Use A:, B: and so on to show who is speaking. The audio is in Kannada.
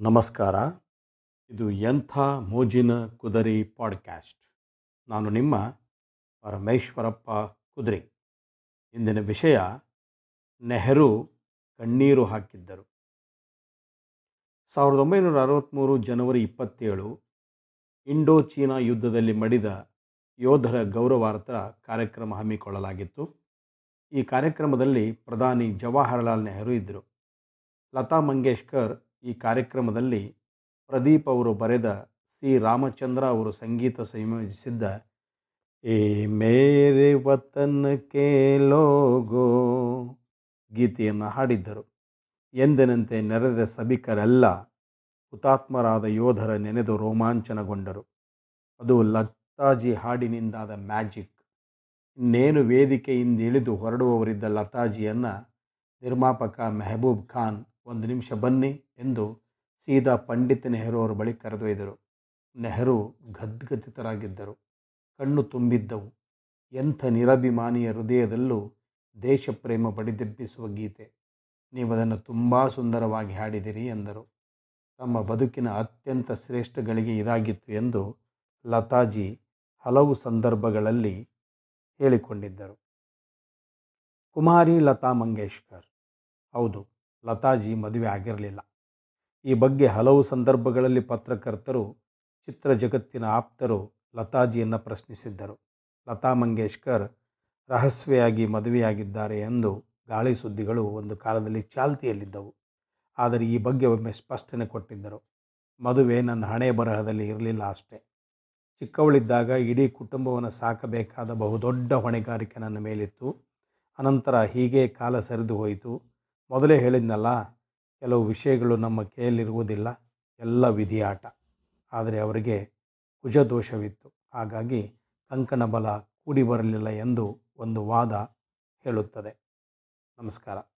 A: ನಮಸ್ಕಾರ. ಇದು ಎಂಥ ಮೋಜಿನ ಕುದರಿ ಪಾಡ್ಕ್ಯಾಸ್ಟ್. ನಾನು ನಿಮ್ಮ ಪರಮೇಶ್ವರಪ್ಪ ಕುದುರೆ. ಇಂದಿನ ವಿಷಯ, ನೆಹರು ಕಣ್ಣೀರು ಹಾಕಿದ್ದರು. ಸಾವಿರದ ಒಂಬೈನೂರ ಅರವತ್ತ್ಮೂರು ಜನವರಿ ಇಪ್ಪತ್ತೇಳು ಇಂಡೋ ಚೀನಾ ಯುದ್ಧದಲ್ಲಿ ಮಡಿದ ಯೋಧರ ಗೌರವಾರ್ಥ ಕಾರ್ಯಕ್ರಮ ಹಮ್ಮಿಕೊಳ್ಳಲಾಗಿತ್ತು. ಈ ಕಾರ್ಯಕ್ರಮದಲ್ಲಿ ಪ್ರಧಾನಿ ಜವಾಹರಲಾಲ್ ನೆಹರು ಇದ್ದರು. ಲತಾ ಮಂಗೇಶ್ಕರ್ ಈ ಕಾರ್ಯಕ್ರಮದಲ್ಲಿ ಪ್ರದೀಪ್ ಅವರು ಬರೆದ ಸಿ. ರಾಮಚಂದ್ರ ಅವರು ಸಂಗೀತ ಸಂಯೋಜಿಸಿದ್ದ, ಏ ಮೇರೆ ವತನ್ ಕೆ ಲೋಗೋ ಗೀತೆಯನ್ನು ಹಾಡಿದ್ದರು. ಎಂದಿನಂತೆ ನೆರೆದ ಸಭಿಕರೆಲ್ಲ ಹುತಾತ್ಮರಾದ ಯೋಧರ ನೆನೆದು ರೋಮಾಂಚನಗೊಂಡರು. ಅದು ಲತಾಜಿ ಹಾಡಿನಿಂದಾದ ಮ್ಯಾಜಿಕ್. ಇನ್ನೇನು ವೇದಿಕೆಯಿಂದ ಇಳಿದು ಹೊರಡುವವರಿದ್ದ ಲತಾಜಿಯನ್ನು ನಿರ್ಮಾಪಕ ಮೆಹಬೂಬ್ ಖಾನ್ ಒಂದು ನಿಮಿಷ ಬನ್ನಿ ಎಂದು ಸೀದಾ ಪಂಡಿತ್ ನೆಹರು ಅವರ ಬಳಿ ಕರೆದೊಯ್ದರು. ನೆಹರು ಗದ್ಗದಿತರಾಗಿದ್ದರು ಕಣ್ಣು ತುಂಬಿದ್ದವು. ಎಂಥ ನಿರಭಿಮಾನಿಯ ಹೃದಯದಲ್ಲೂ ದೇಶಪ್ರೇಮ ಬಡಿದೆಬ್ಬಿಸುವ ಗೀತೆ. ನೀವು ಅದನ್ನು ತುಂಬ ಸುಂದರವಾಗಿ ಹಾಡಿದಿರಿ ಎಂದರು. ತಮ್ಮ ಬದುಕಿನ ಅತ್ಯಂತ ಶ್ರೇಷ್ಠಗಳಿಗೆ ಇದಾಗಿತ್ತು ಎಂದು ಲತಾಜಿ ಹಲವು ಸಂದರ್ಭಗಳಲ್ಲಿ ಹೇಳಿಕೊಂಡಿದ್ದರು. ಕುಮಾರಿ ಲತಾ ಮಂಗೇಶ್ಕರ್. ಹೌದು. ಲತಾಜಿ ಮದುವೆ ಆಗಿರಲಿಲ್ಲ. ಈ ಬಗ್ಗೆ ಹಲವು ಸಂದರ್ಭಗಳಲ್ಲಿ ಪತ್ರಕರ್ತರು, ಚಿತ್ರ ಜಗತ್ತಿನ ಆಪ್ತರು ಲತಾಜಿಯನ್ನು ಪ್ರಶ್ನಿಸಿದ್ದರು. ಲತಾ ಮಂಗೇಶ್ಕರ್ ರಹಸ್ಯವಾಗಿ ಮದುವೆಯಾಗಿದ್ದಾರೆ ಎಂದು ಗಾಳಿ ಸುದ್ದಿಗಳು ಒಂದು ಕಾಲದಲ್ಲಿ ಚಾಲ್ತಿಯಲ್ಲಿದ್ದವು. ಆದರೆ ಈ ಬಗ್ಗೆ ಒಮ್ಮೆ ಸ್ಪಷ್ಟನೆ ಕೊಟ್ಟಿದ್ದರು. ಮದುವೆ ನನ್ನ ಹಣೆ ಬರಹದಲ್ಲಿ ಇರಲಿಲ್ಲ ಅಷ್ಟೇ. ಚಿಕ್ಕವಳಿದ್ದಾಗ ಇಡೀ ಕುಟುಂಬವನ್ನು ಸಾಕಬೇಕಾದ ಬಹುದೊಡ್ಡ ಹೊಣೆಗಾರಿಕೆ ನನ್ನ ಮೇಲಿತ್ತು. ಅನಂತರ ಹೀಗೆ ಕಾಲ ಸರಿದು ಹೋಯಿತು. ಮೊದಲೇ ಹೇಳಿದ್ನಲ್ಲ, ಕೆಲವು ವಿಷಯಗಳು ನಮ್ಮ ಕೈಯಲ್ಲಿರುವುದಿಲ್ಲ, ಎಲ್ಲ ವಿಧಿಯಾಟ. ಆದರೆ ಅವರಿಗೆ ಕುಜದೋಷವಿತ್ತು. ಹಾಗಾಗಿ ಕಂಕಣ ಬಲ ಕೂಡಿ ಬರಲಿಲ್ಲ ಎಂದು ಒಂದು ವಾದ ಹೇಳುತ್ತದೆ. ನಮಸ್ಕಾರ.